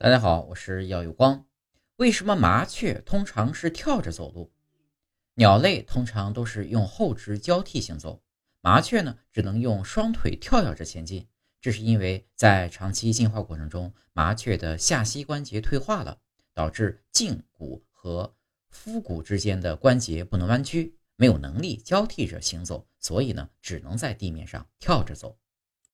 大家好，我是耀有光。为什么麻雀通常是跳着走路？鸟类通常都是用后肢交替行走，麻雀呢只能用双腿跳跃着前进。这是因为在长期进化过程中，麻雀的下膝关节退化了，导致胫骨和腹骨之间的关节不能弯曲，没有能力交替着行走，所以呢只能在地面上跳着走。